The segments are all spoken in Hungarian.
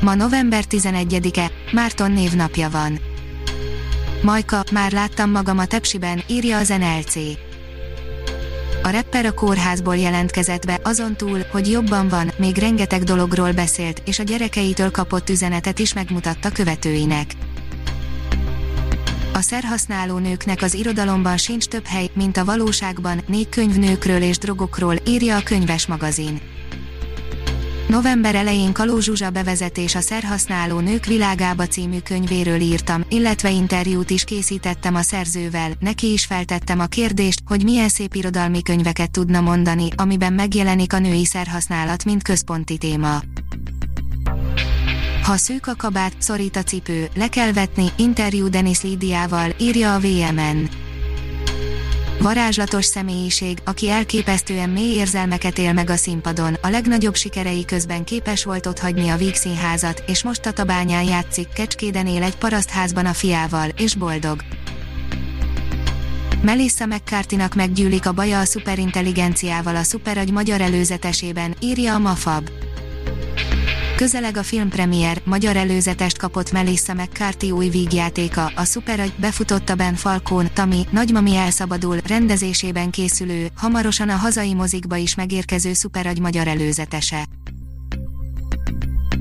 Ma november 11-e, Márton névnapja van. Majka, már láttam magam a tepsiben, írja az NLC. A rapper a kórházból jelentkezett be, azon túl, hogy jobban van, még rengeteg dologról beszélt, és a gyerekeitől kapott üzenetet is megmutatta követőinek. A szerhasználó nőknek az irodalomban sincs több hely, mint a valóságban, négy könyvnőkről és drogokról, írja a könyves magazin. November elején Kaló Zsuzsa bevezetés a szerhasználó nők világába című könyvéről írtam, illetve interjút is készítettem a szerzővel, neki is feltettem a kérdést, hogy milyen szép irodalmi könyveket tudna mondani, amiben megjelenik a női szerhasználat, mint központi téma. Ha szűk a kabát, szorít a cipő, le kell vetni, interjú Denis Lídiával, írja a VMN. Varázslatos személyiség, aki elképesztően mély érzelmeket él meg a színpadon, a legnagyobb sikerei közben képes volt otthagyni a Víg színházat, és most Tatabányán játszik, Kecskéden él egy parasztházban a fiával, és boldog. Melissa McCarthy-nak meggyűlik a baja a szuperintelligenciával a szuperagy magyar előzetesében, írja a Mafab. Közeleg a filmpremier, magyar előzetest kapott Melissa McCarthy új vígjátéka, a Szuperagy befutotta Ben Falcón, Tami, Nagymami elszabadul, rendezésében készülő, hamarosan a hazai mozikba is megérkező Szuperagy magyar előzetese.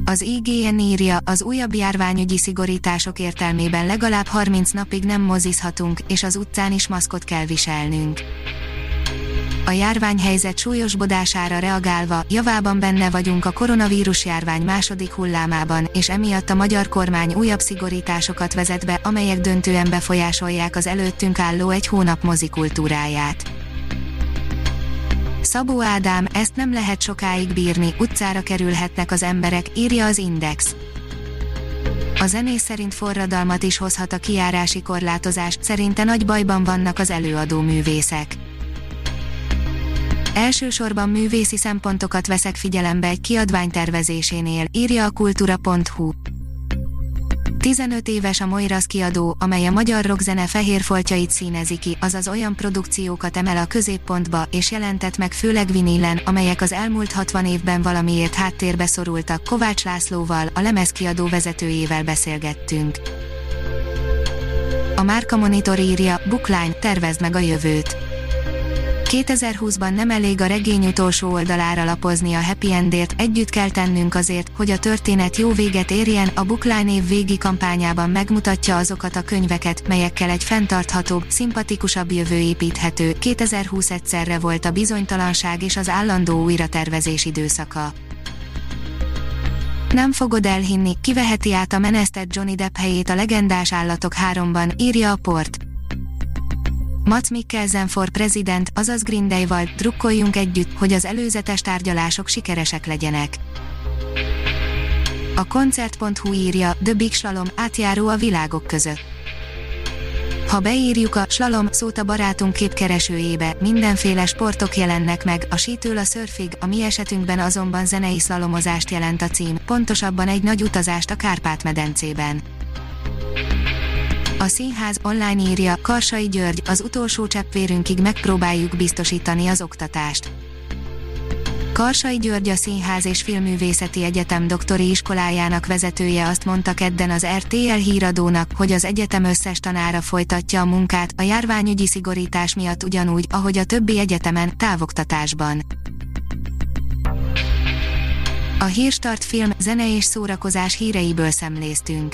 Az IGN írja, az újabb járványügyi szigorítások értelmében legalább 30 napig nem mozizhatunk, és az utcán is maszkot kell viselnünk a járványhelyzet súlyosbodására reagálva, javában benne vagyunk a koronavírus járvány második hullámában, és emiatt a magyar kormány újabb szigorításokat vezet be, amelyek döntően befolyásolják az előttünk álló egy hónap mozikultúráját. Szabó Ádám, ezt nem lehet sokáig bírni, utcára kerülhetnek az emberek, írja az Index. A zenész szerint forradalmat is hozhat a kiárási korlátozás, szerinte nagy bajban vannak az előadó művészek Elsősorban művészi szempontokat veszek figyelembe egy kiadvány tervezésénél, írja a kultúra.hu. 15 éves a Moiras kiadó, amely a magyar rockzene fehér foltjait színezi ki, azaz olyan produkciókat emel a középpontba, és jelentett meg főleg vinílen, amelyek az elmúlt 60 évben valamiért háttérbe szorultak. Kovács Lászlóval, a lemezkiadó vezetőjével beszélgettünk. A Márka Monitor írja, Bookline, tervezd meg a jövőt. 2020-ban nem elég a regény utolsó oldalára lapozni a happy endért, együtt kell tennünk azért, hogy a történet jó véget érjen, a Bookline év végi kampányában megmutatja azokat a könyveket, melyekkel egy fenntarthatóbb, szimpatikusabb jövő építhető. 2020 egyszerre volt a bizonytalanság és az állandó újratervezés időszaka. Nem fogod elhinni, kiveheti át a menesztett Johnny Depp helyét a legendás állatok háromban, írja a port. Mats Mikkelsen for President, azaz Day-val, drukkoljunk együtt, hogy az előzetes tárgyalások sikeresek legyenek. A koncert.hu írja, The Big Slalom, átjáró a világok között. Ha beírjuk a slalom szót a barátunk képkeresőjébe, mindenféle sportok jelennek meg, a sítől a szörfig, a mi esetünkben azonban zenei szlalomozást jelent a cím, pontosabban egy nagy utazást a Kárpát-medencében. A színház online írja, Karsai György, az utolsó cseppvérünkig megpróbáljuk biztosítani az oktatást. Karsai György a Színház és Filmművészeti Egyetem doktori iskolájának vezetője azt mondta kedden az RTL híradónak, hogy az egyetem összes tanára folytatja a munkát, a járványügyi szigorítás miatt ugyanúgy, ahogy a többi egyetemen, távoktatásban. A Hírstart film, zene és szórakozás híreiből szemléztünk.